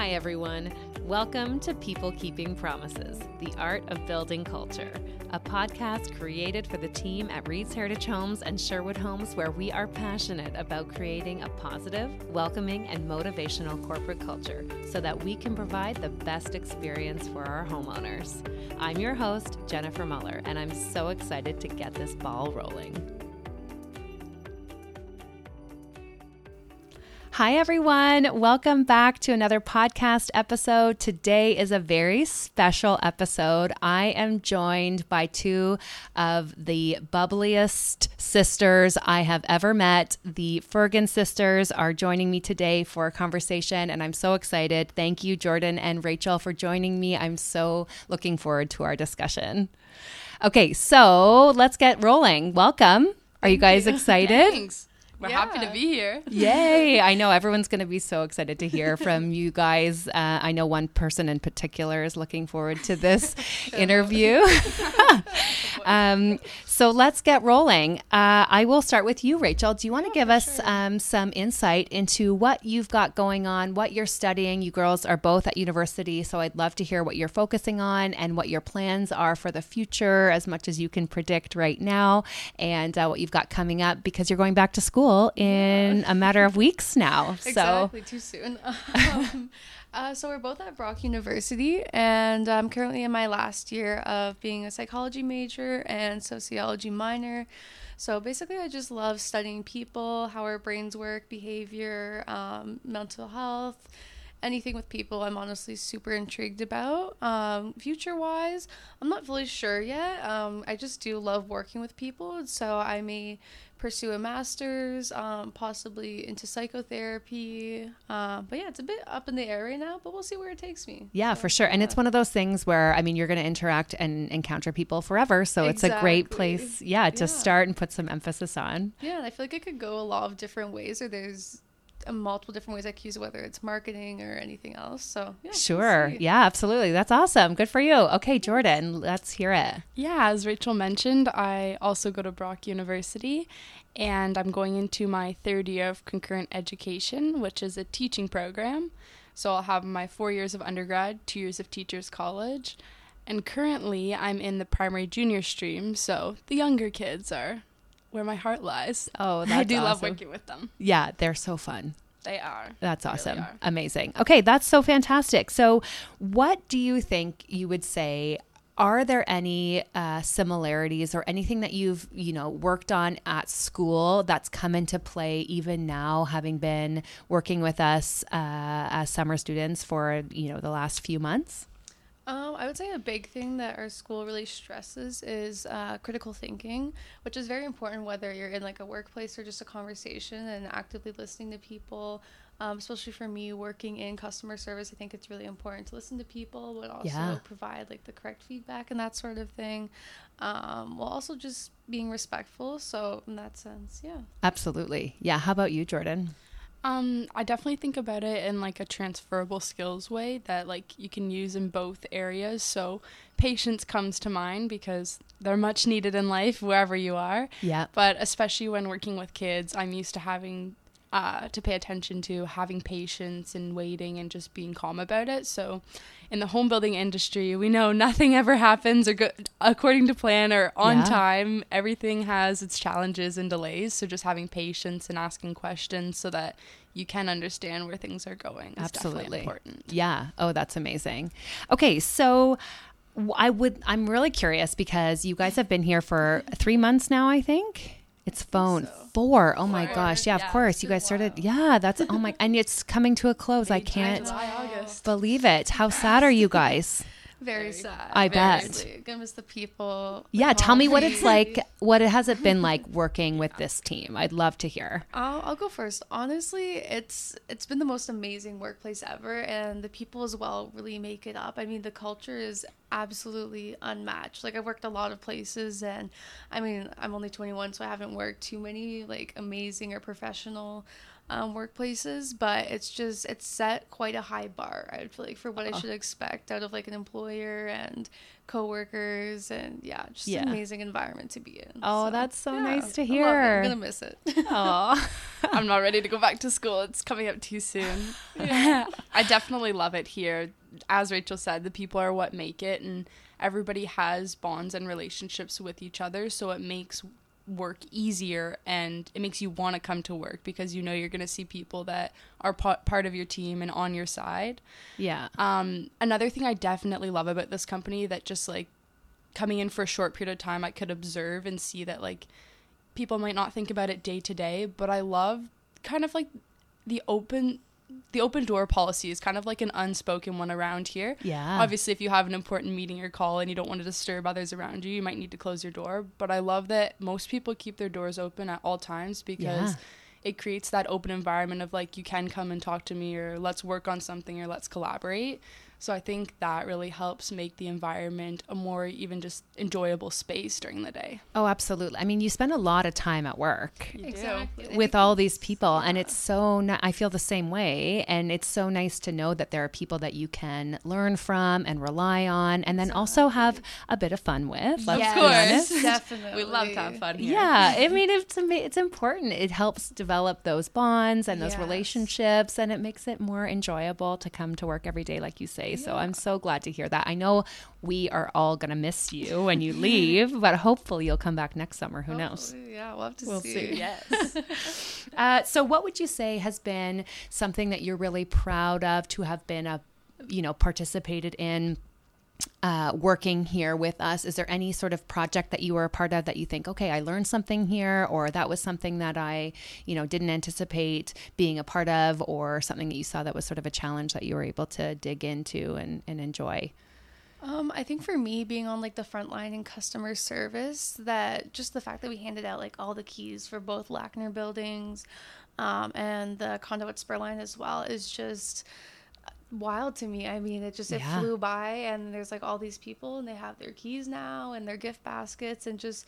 Hi, everyone. Welcome to People Keeping Promises, the art of building culture, a podcast created for the team at Reid's Heritage Homes and Sherwood Homes, where we are passionate about creating a positive, welcoming, and motivational corporate culture so that we can provide the best experience for our homeowners. I'm your host, Jennifer Muller, and I'm so excited to get this ball rolling. Hi, everyone. Welcome back to another podcast episode. Today is a very special episode. I am joined by two of the bubbliest sisters I have ever met. The Fergin sisters are joining me today for a conversation, and I'm so excited. Thank you, Jordan and Rachel, for joining me. I'm so looking forward to our discussion. Okay, so let's get rolling. Welcome. Are you guys excited? Thanks. We're happy to be here. Yay! I know everyone's going to be so excited to hear from you guys. Uh, I know one person in particular is looking forward to this interview. um, so let's get rolling. Uh, I will start with you, Rachel. Do you want to give us sure. um, some insight into what you've got going on, what you're studying? You girls are both at university, so I'd love to hear what you're focusing on and what your plans are for the future, as much as you can predict right now, and uh, what you've got coming up because you're going back to school in a matter of weeks now. So Exactly, too soon. um, uh, so we're both at Brock University, and I'm currently in my last year of being a psychology major and sociology minor. So basically, I just love studying people, how our brains work, behavior, um, mental health, anything with people. I'm honestly super intrigued about. Um, future wise, I'm not fully sure yet. Um, I just do love working with people, so I may pursue a master's, um, possibly into psychotherapy. Uh, but yeah, it's a bit up in the air right now, but we'll see where it takes me. Yeah, So, for sure. And it's one of those things where, I mean, you're going to interact and encounter people forever. So it's a great place, yeah, to Yeah. start and put some emphasis on. Yeah, and I feel like it could go a lot of different ways, or there's multiple different ways I could use it, whether it's marketing or anything else. So yeah, Sure. Yeah, absolutely. That's awesome. Good for you. Okay, Jordan, let's hear it. Yeah, as Rachel mentioned, I also go to Brock University and I'm going into my third year of concurrent education, which is a teaching program. So I'll have my four years of undergrad, two years of teachers college. And currently I'm in the primary junior stream, so the younger kids are where my heart lies. Oh, I do love working with them. Yeah, they're so fun. They are. That's They really awesome. are. Amazing. Okay, that's so fantastic. So, what do you think you would say? Are there any uh, similarities or anything that you've you know worked on at school that's come into play even now, having been working with us uh, as summer students for you know the last few months? Um, I would say a big thing that our school really stresses is uh, critical thinking, which is very important whether you're in like a workplace or just a conversation and actively listening to people. Um, especially for me working in customer service, I think it's really important to listen to people, but also Yeah. provide like the correct feedback and that sort of thing. Um, while also just being respectful. So in that sense, yeah. Absolutely. Yeah. How about you, Jordan? Um, I definitely think about it in like a transferable skills way that like you can use in both areas. So patience comes to mind because they're much needed in life wherever you are. Yeah. But especially when working with kids, I'm used to having uh, to pay attention to having patience and waiting and just being calm about it. So, in the home building industry, we know nothing ever happens or go- according to plan or on Yeah. time. Everything has its challenges and delays. So, just having patience and asking questions so that you can understand where things are going is Absolutely. definitely important. Yeah. Oh, that's amazing. Okay, so I would I'm really curious because you guys have been here for 3 months now, I think. It's phone so. 4. Oh my gosh. Yeah, of course. You guys started. Yeah, that's oh my and it's coming to a close. I can't July, believe it. How sad are you guys? Very, Very. sad. I very bet. sad. Gonna miss the people. the Yeah, tell me what it's like. What it has it been like working with this team? I'd love to hear. I'll, I'll go first. Honestly, it's it's been the most amazing workplace ever, and the people as well really make it up. I mean, the culture is absolutely unmatched. Like I've worked a lot of places, and I mean, I'm only 21, so I haven't worked too many like amazing or professional um, workplaces, but it's just it's set quite a high bar. I feel like for what I Oh. should expect out of like an employer and coworkers, and yeah, just Yeah. an amazing environment to be in. Oh, that's so nice to it. I'm hear. gonna miss it. Aw. I'm not ready to go back to school. It's coming up too soon. Yeah. I definitely love it here. As Rachel said, the people are what make it, and everybody has bonds and relationships with each other, so it makes work easier and it makes you want to come to work because you know you're going to see people that are pa- part of your team and on your side. yeah. Um, another thing I definitely love about this company that just like coming in for a short period of time, I could observe and see that like people might not think about it day to day, but I love kind of like the open the open door policy is kind of like an unspoken one around here. Yeah. Obviously, if you have an important meeting or call and you don't want to disturb others around you, you might need to close your door. But I love that most people keep their doors open at all times because Yeah. it creates that open environment of like, you can come and talk to me or let's work on something or let's collaborate. So I think that really helps make the environment a more even just enjoyable space during the day. Oh, absolutely. I mean, you spend a lot of time at work. Exactly. With all these people and it's so ni- i feel the same way and it's so nice to know that there are people that you can learn from and rely on and then also have a bit of fun with let's Yes, be honest definitely. We love to have fun here. yeah i mean it's it's important it helps develop those bonds and those Yes. relationships and it makes it more enjoyable to come to work every day like you say so i'm so glad to hear that i know we are all going to miss you when you leave but hopefully you'll come back next summer who knows Yeah, we'll have to We'll see. see. Yes. Uh, so, what would you say has been something that you're really proud of to have been a, you know, participated in? Uh, working here with us, is there any sort of project that you were a part of that you think, okay, I learned something here, or that was something that I, you know, didn't anticipate being a part of, or something that you saw that was sort of a challenge that you were able to dig into and, and enjoy? Um, I think for me, being on like the front line in customer service, that just the fact that we handed out like all the keys for both Lackner buildings, um, and the condo at Spurline as well is just wild to me. I mean, it just it Yeah. flew by, and there's like all these people, and they have their keys now and their gift baskets, and just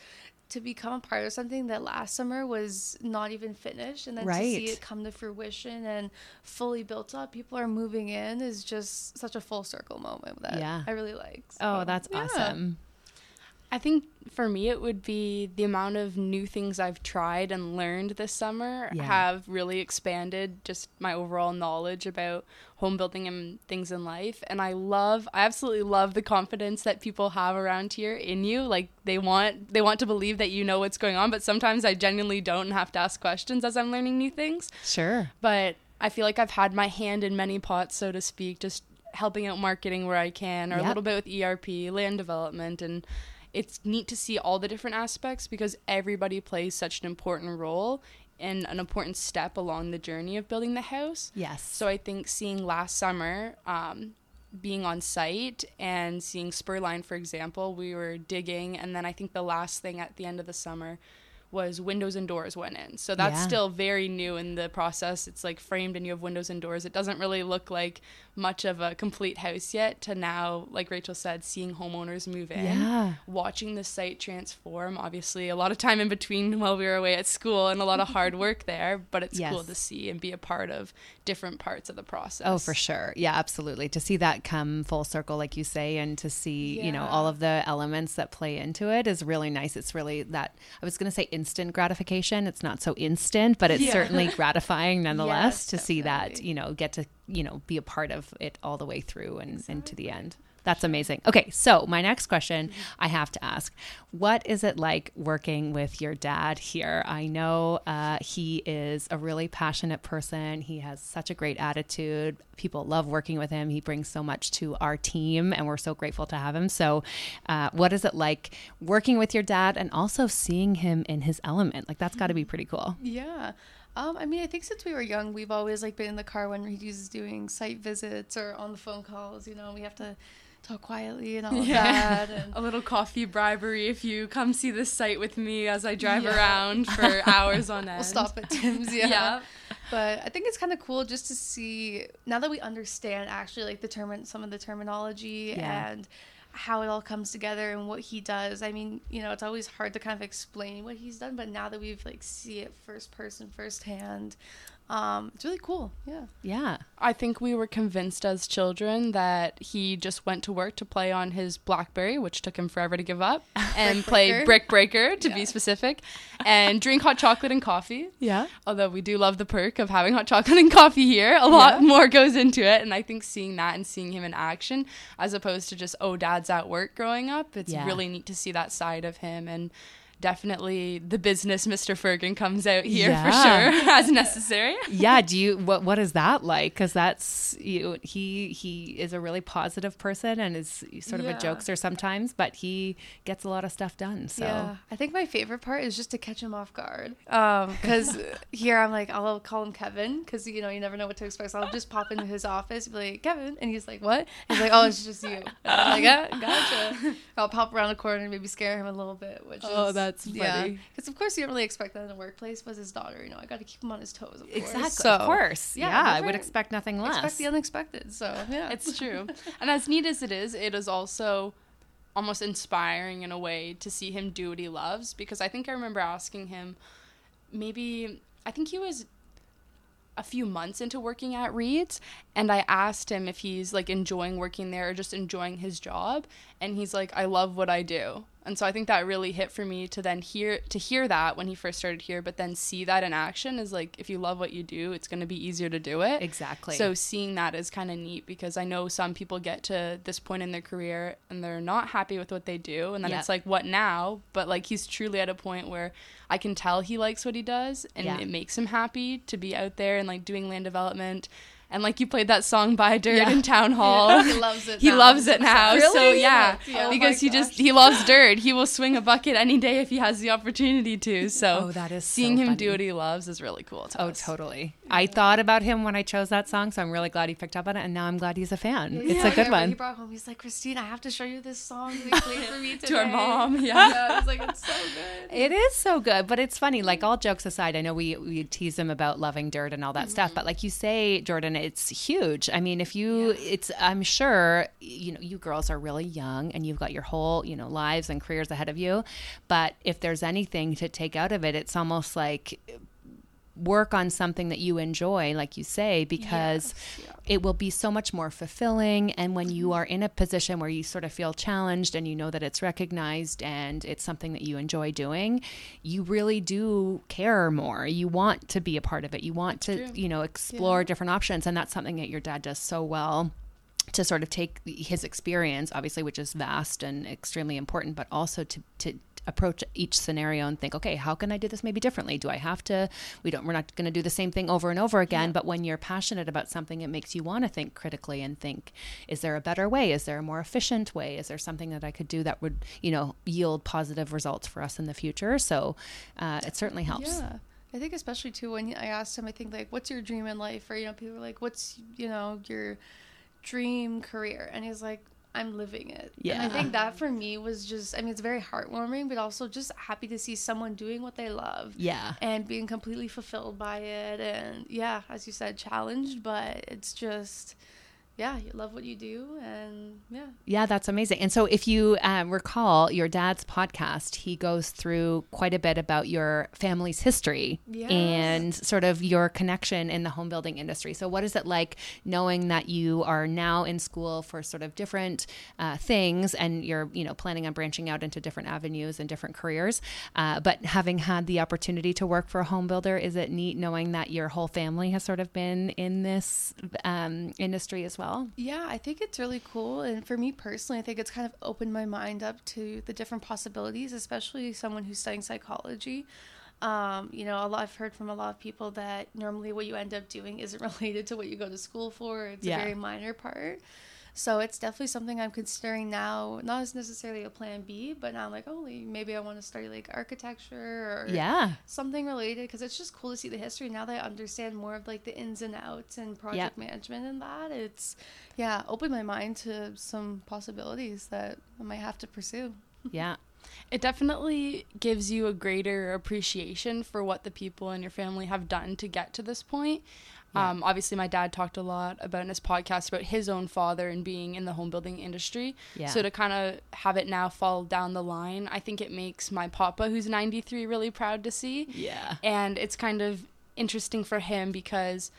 to become a part of something that last summer was not even finished, and then to see it come to fruition and fully built up, people are moving in is just such a full circle moment that Yeah. I really like. Oh, that's yeah. awesome. I think for me, it would be the amount of new things I've tried and learned this summer Yeah. have really expanded just my overall knowledge about home building and things in life. And I love, I absolutely love the confidence that people have around here in you. Like they want, they want to believe that you know what's going on, but sometimes I genuinely don't and have to ask questions as I'm learning new things Sure. but I feel like I've had my hand in many pots, so to speak, just helping out marketing where I can, or Yep. a little bit with ERP, land development, and it's neat to see all the different aspects because everybody plays such an important role and an important step along the journey of building the house. Yes. So I think seeing last summer, um, being on site and seeing Spurline, for example, we were digging, and then I think the last thing at the end of the summer was windows and doors went in. So that's Yeah. still very new in the process. It's like framed and you have windows and doors. It doesn't really look like much of a complete house yet to now, like Rachel said, seeing homeowners move in yeah. watching the site transform. Obviously, a lot of time in between while we were away at school and a lot of hard work there, but it's cool to see and be a part of different parts of the process. Oh, for sure. Yeah, absolutely. To see that come full circle, like you say, and to see, you know, all of the elements that play into it is really nice. It's really that, I was going to say instant gratification. It's not so instant, but it's Yeah. certainly gratifying nonetheless Yes, to see that, you know, get to, you know, be a part of it all the way through and, and to the end. That's amazing. Okay, so my next question I have to ask What is it like working with your dad here? I know uh, he is a really passionate person. He has such a great attitude. People love working with him. He brings so much to our team, and we're so grateful to have him. So, uh, what is it like working with your dad and also seeing him in his element? Like, that's got to be pretty cool. Yeah. Um, I mean, I think since we were young, we've always like been in the car when he's doing site visits or on the phone calls. You know, we have to talk quietly and all of that. And A little coffee bribery if you come see this site with me as I drive Yeah. around for hours on end. we'll stop at Tim's. Yeah. Yeah. But I think it's kind of cool just to see now that we understand actually like the term some of the terminology Yeah. and how it all comes together and what he does. I mean, you know, it's always hard to kind of explain what he's done, but now that we've like see it first person, firsthand, um, it's really cool. Yeah. Yeah. I think we were convinced as children that he just went to work to play on his Blackberry, which took him forever to give up, and play Brick Breaker to be specific, and drink hot chocolate and coffee. Yeah. Although we do love the perk of having hot chocolate and coffee here, a lot Yeah. more goes into it. And I think seeing that and seeing him in action, as opposed to just, oh, dad's at work growing up, it's Yeah. really neat to see that side of him. And definitely the business Mr. Fergin comes out here Yeah. for sure as necessary. yeah do you what what is that like because that's you he he is a really positive person and is sort of a jokester sometimes but he gets a lot of stuff done so Yeah, I think my favorite part is just to catch him off guard. Um, because here I'm like, I'll call him Kevin because you know you never know what to expect. So I'll just pop into his office, be like, Kevin, and he's like, what? He's like, oh, it's just you. I'm like, yeah, gotcha. I'll pop around the corner and maybe scare him a little bit, which Oh, is that's yeah. funny. Because of course you don't really expect that in the workplace, but his daughter, you know, I got to keep him on his toes. Of course. exactly So, of course yeah, yeah, i would expect nothing less Expect the unexpected. So yeah, It's true. and as neat as it is, it is also almost inspiring in a way to see him do what he loves because I think I remember asking him maybe I think he was a few months into working at Reid's and I asked him if he's like enjoying working there or just enjoying his job and he's like I love what I do. And so I think that really hit for me to then hear to hear that when he first started here but then see that in action is like if you love what you do it's going to be easier to do it. exactly So seeing that is kind of neat because I know some people get to this point in their career and they're not happy with what they do and then Yeah. it's like what now? But like he's truly at a point where I can tell he likes what he does and Yeah. it makes him happy to be out there and like doing land development. And like you played that song by Dirt Yeah. in town hall. he loves it. He now. loves it now. So yeah, Yeah. Oh because he just he loves dirt. He will swing a bucket any day if he has the opportunity to. So Oh, that is so seeing him do what he loves is really cool. To Oh, us. totally. I thought about him when I chose that song, so I'm really glad he picked up on it, and now I'm glad he's a fan. It's Yeah, a good one. He brought home. He's like, Christine, I have to show you this song they played for me today. To our mom, yeah. Yeah, I was like, it's so good. It is so good, but it's funny. Like all jokes aside, I know we we tease him about loving dirt and all that stuff, mm-hmm. but like you say, Jordan, it's huge. I mean, if you, it's I'm sure you know you girls are really young and you've got your whole you know lives and careers ahead of you, but if there's anything to take out of it, it's almost like work on something that you enjoy like you say because it will be so much more fulfilling. And when you are in a position where you sort of feel challenged and you know that it's recognized and it's something that you enjoy doing you really do care more. You want to be a part of it. You want to you know explore different options. And that's something that your dad does so well to sort of take his experience, obviously, which is vast and extremely important, but also to to approach each scenario and think, okay, how can I do this maybe differently? Do I have to? We don't. We're not going to do the same thing over and over again. But when you're passionate about something, it makes you want to think critically and think, is there a better way? Is there a more efficient way? Is there something that I could do that would, you know, yield positive results for us in the future? So uh, it certainly helps. Yeah. I think especially too when I asked him, I think like, what's your dream in life? Or you know, people were like, what's you know your dream career? And he's like, I'm living it. And Yeah. I think that for me was just, I mean, it's very heartwarming, but also just happy to see someone doing what they love. Yeah. And being completely fulfilled by it, and yeah, as you said, challenged, but it's just, yeah, you love what you do, and yeah, Yeah, that's amazing. And so, if you um, recall your dad's podcast, he goes through quite a bit about your family's history Yes. and sort of your connection in the home building industry. So, what is it like knowing that you are now in school for sort of different uh, things and you're, you know, planning on branching out into different avenues and different careers, uh, but having had the opportunity to work for a home builder, is it neat knowing that your whole family has sort of been in this um, industry as well? Yeah, I think it's really cool. And for me personally, I think it's kind of opened my mind up to the different possibilities, especially someone who's studying psychology. Um, you know, a lot I've heard from a lot of people that normally what you end up doing isn't related to what you go to school for. It's Yeah. a very minor part. So it's definitely something I'm considering now, not as necessarily a plan B, but now I'm like, oh, maybe I want to study like architecture or Yeah. something related because it's just cool to see the history now that I understand more of like the ins and outs and project management and that it's yeah opened my mind to some possibilities that I might have to pursue. Yeah. It definitely gives you a greater appreciation for what the people in your family have done to get to this point. Yeah. Um, obviously, my dad talked a lot about in his podcast about his own father and being in the home building industry. Yeah. So to kind of have it now fall down the line, I think it makes my papa, who's 93, really proud to see. Yeah. And it's kind of interesting for him because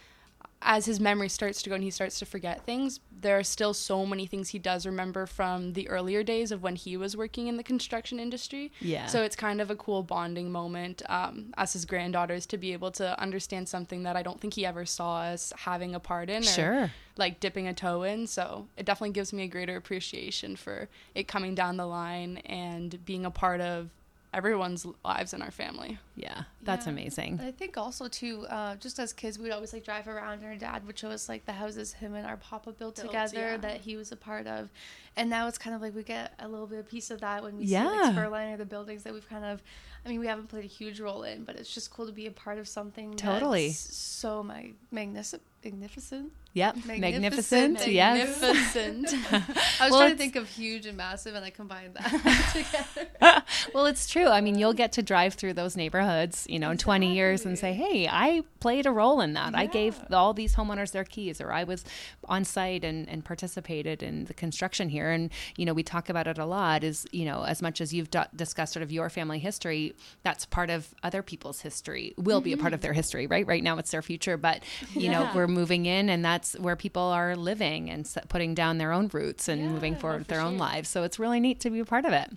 as his memory starts to go and he starts to forget things, there are still so many things he does remember from the earlier days of when he was working in the construction industry. Yeah. So it's kind of a cool bonding moment um, as his granddaughters to be able to understand something that I don't think he ever saw us having a part in or Sure. like dipping a toe in. So it definitely gives me a greater appreciation for it coming down the line and being a part of everyone's lives in our family. Yeah, that's Yeah. amazing. I think also too, uh, just as kids, we'd always like drive around, and our dad would show us like the houses him and our papa built, Built, together yeah. that he was a part of, and now it's kind of like we get a little bit of piece of that when we Yeah. see like Spurline or the buildings that we've kind of, I mean, we haven't played a huge role in, but it's just cool to be a part of something Totally. that's so mag- magnificent, magnificent. Yep, Magnificent. magnificent. Yes. I was Well, trying to think of huge and massive, and I combined that together. well, it's true. I mean, you'll get to drive through those neighborhoods, you know, in 20 years and say, hey, I played a role in that. I gave all these homeowners their keys, or I was on site and, and participated in the construction here. And, you know, we talk about it a lot is, you know, as much as you've d- discussed sort of your family history, that's part of other people's history, will be a part of mm-hmm. their history, right? Right now it's their future. But, you know, we're moving in and that's where people are living and putting down their own roots and Yeah, moving forward with their own lives. So it's really neat to be a part of it.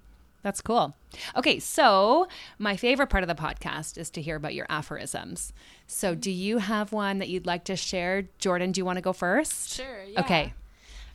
That's cool. Okay, so my favorite part of the podcast is to hear about your aphorisms. So, do you have one that you'd like to share? Jordan, do you want to go first? Sure. Yeah. Okay.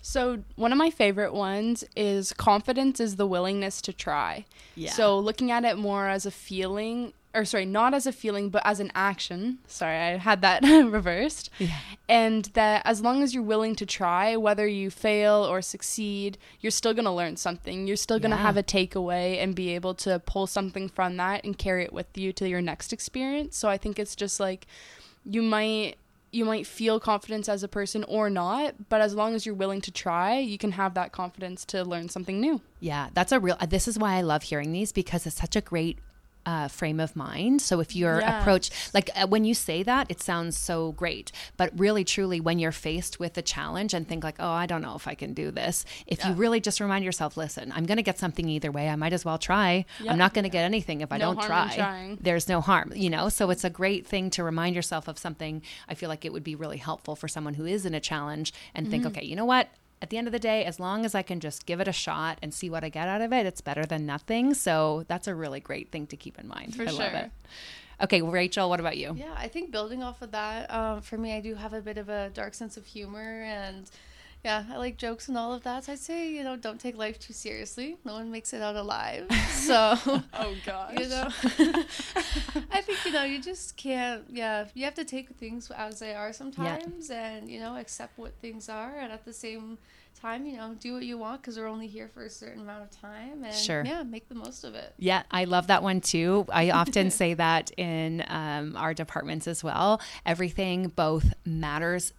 So one of my favorite ones is confidence is the willingness to try. Yeah. So looking at it more as a feeling or sorry, not as a feeling but as an action. Sorry, I had that reversed. Yeah. And that as long as you're willing to try, whether you fail or succeed, you're still going to learn something. You're still going to Yeah. have a takeaway and be able to pull something from that and carry it with you to your next experience. So I think it's just like you might you might feel confidence as a person or not, but as long as you're willing to try, you can have that confidence to learn something new. Yeah, that's a real. This is why I love hearing these because it's such a great uh, frame of mind. So if your approach, like uh, when you say that, it sounds so great, but really, truly, when you're faced with a challenge and think like, oh, I don't know if I can do this. If you really just remind yourself, listen, I'm going to get something either way. I might as well try. Yep. I'm not going to get anything if I No don't try. There's no harm, you know. So it's a great thing to remind yourself of something. I feel like it would be really helpful for someone who is in a challenge and think, Mm-hmm. okay, you know what? At the end of the day, as long as I can just give it a shot and see what I get out of it, it's better than nothing. So that's a really great thing to keep in mind. For I love sure. it. Okay, Rachel, what about you? Yeah, I think building off of that, um, for me, I do have a bit of a dark sense of humor, and yeah, I like jokes and all of that. So I'd say, you know, don't take life too seriously. No one makes it out alive. So, Oh gosh. you know, I think you know you just can't. Yeah, you have to take things as they are sometimes, and you know, accept what things are, and at the same time, you know, do what you want because we're only here for a certain amount of time, and Sure. yeah, make the most of it. Yeah, I love that one too. I often say that in um, our departments as well. Everything both matters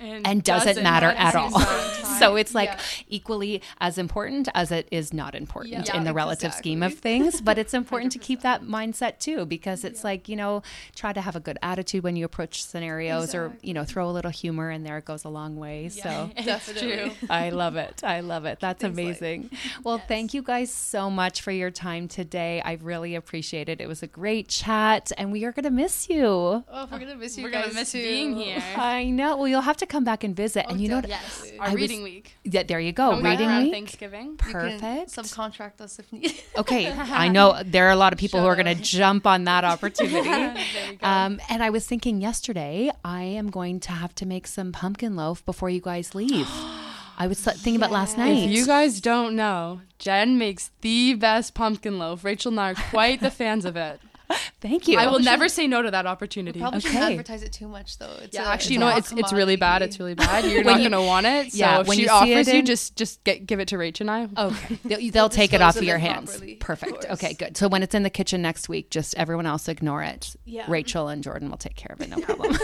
And and doesn't, matter at all. so it's like Yeah. equally as important as it is not important Yeah, in the relative scheme of things. But it's important to keep that mindset too, because it's like, you know, try to have a good attitude when you approach scenarios or, you know, throw a little humor in there. It goes a long way. So that's true. I love it. I love it. That's things light. amazing. Well, thank you guys so much for your time today. I really appreciate it. It was a great chat, and we are going to miss you. Oh, we're gonna miss you We're guys gonna miss too. being here. I know. Well, you'll have to come back and visit. and you know, what? Yes, our I was- reading week. yeah, there you go. Coming Reading around week. Thanksgiving. You can Perfect. subcontract us if needed. Okay, I know there are a lot of people who are going to jump on that opportunity. There you go. Um, and I was thinking yesterday, I am going to have to make some pumpkin loaf before you guys leave. I was thinking about last night. If you guys don't know, Jen makes the best pumpkin loaf. Rachel and I are quite the fans of it. Thank you. I will never say no to that opportunity. Probably shouldn't advertise it too much though. It's Yeah, a- actually, you know, it's it's really bad. It's really bad. You're When not you- gonna want it. So Yeah, if when she you see offers it you, in- just just get, give it to Rachel and I. Okay, they'll, they'll take it off of of your hands. properly, Perfect. course. Okay, good. So when it's in the kitchen next week, just everyone else ignore it. Yeah. Rachel and Jordan will take care of it. No problem.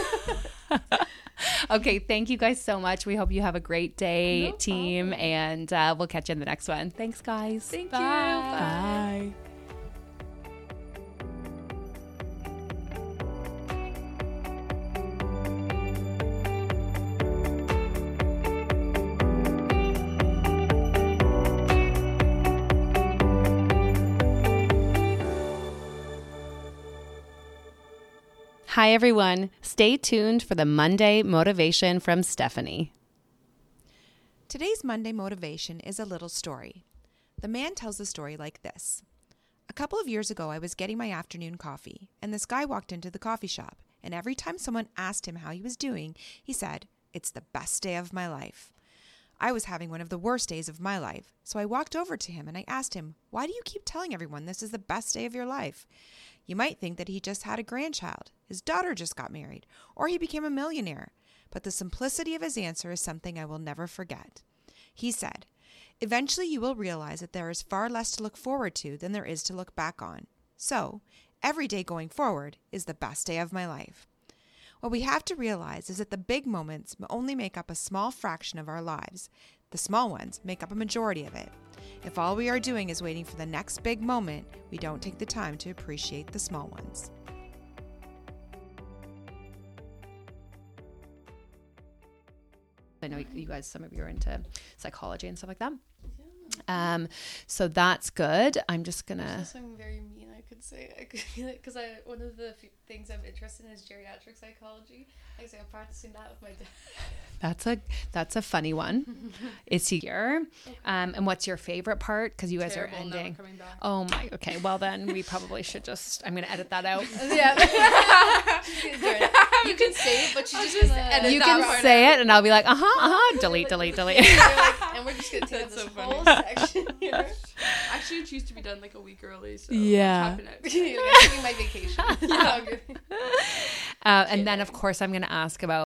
okay, thank you guys so much. We hope you have a great day, No team, problem. and uh, we'll catch you in the next one. Thanks, guys. Thank Bye. you. Bye. Bye. Hi, everyone. Stay tuned for the Monday motivation from Stephanie. Today's Monday motivation is a little story. The man tells the story like this A couple of years ago, I was getting my afternoon coffee, and this guy walked into the coffee shop. And every time someone asked him how he was doing, he said, It's the best day of my life. I was having one of the worst days of my life, so I walked over to him and I asked him, Why do you keep telling everyone this is the best day of your life? You might think that he just had a grandchild, his daughter just got married, or he became a millionaire. But the simplicity of his answer is something I will never forget. He said, Eventually you will realize that there is far less to look forward to than there is to look back on. So, every day going forward is the best day of my life. What we have to realize is that the big moments only make up a small fraction of our lives. The small ones make up a majority of it. If all we are doing is waiting for the next big moment, we don't take the time to appreciate the small ones. I know you guys, some of you are into psychology and stuff like that. Um, so that's good. I'm just gonna. There's something very mean I could say. I could because I one of the things I'm interested in is geriatric psychology. I say I'm practicing that with my dad. That's a that's a funny one. Is he here? Um, and what's your favorite part? Because you guys Terrible, are ending. Oh my. Okay. Well then we probably should just. I'm gonna edit that out. yeah. You can say it, but you're just, just gonna edit you that can part say it, and I'll be like, uh huh, uh huh. Delete, delete, delete. And we're just gonna take That's this so funny. whole section here. Actually, it used to be done like a week early. So Yeah. Tapping out. You're like, I'm taking my vacation. Yeah. Uh, and then, of course, I'm going to ask about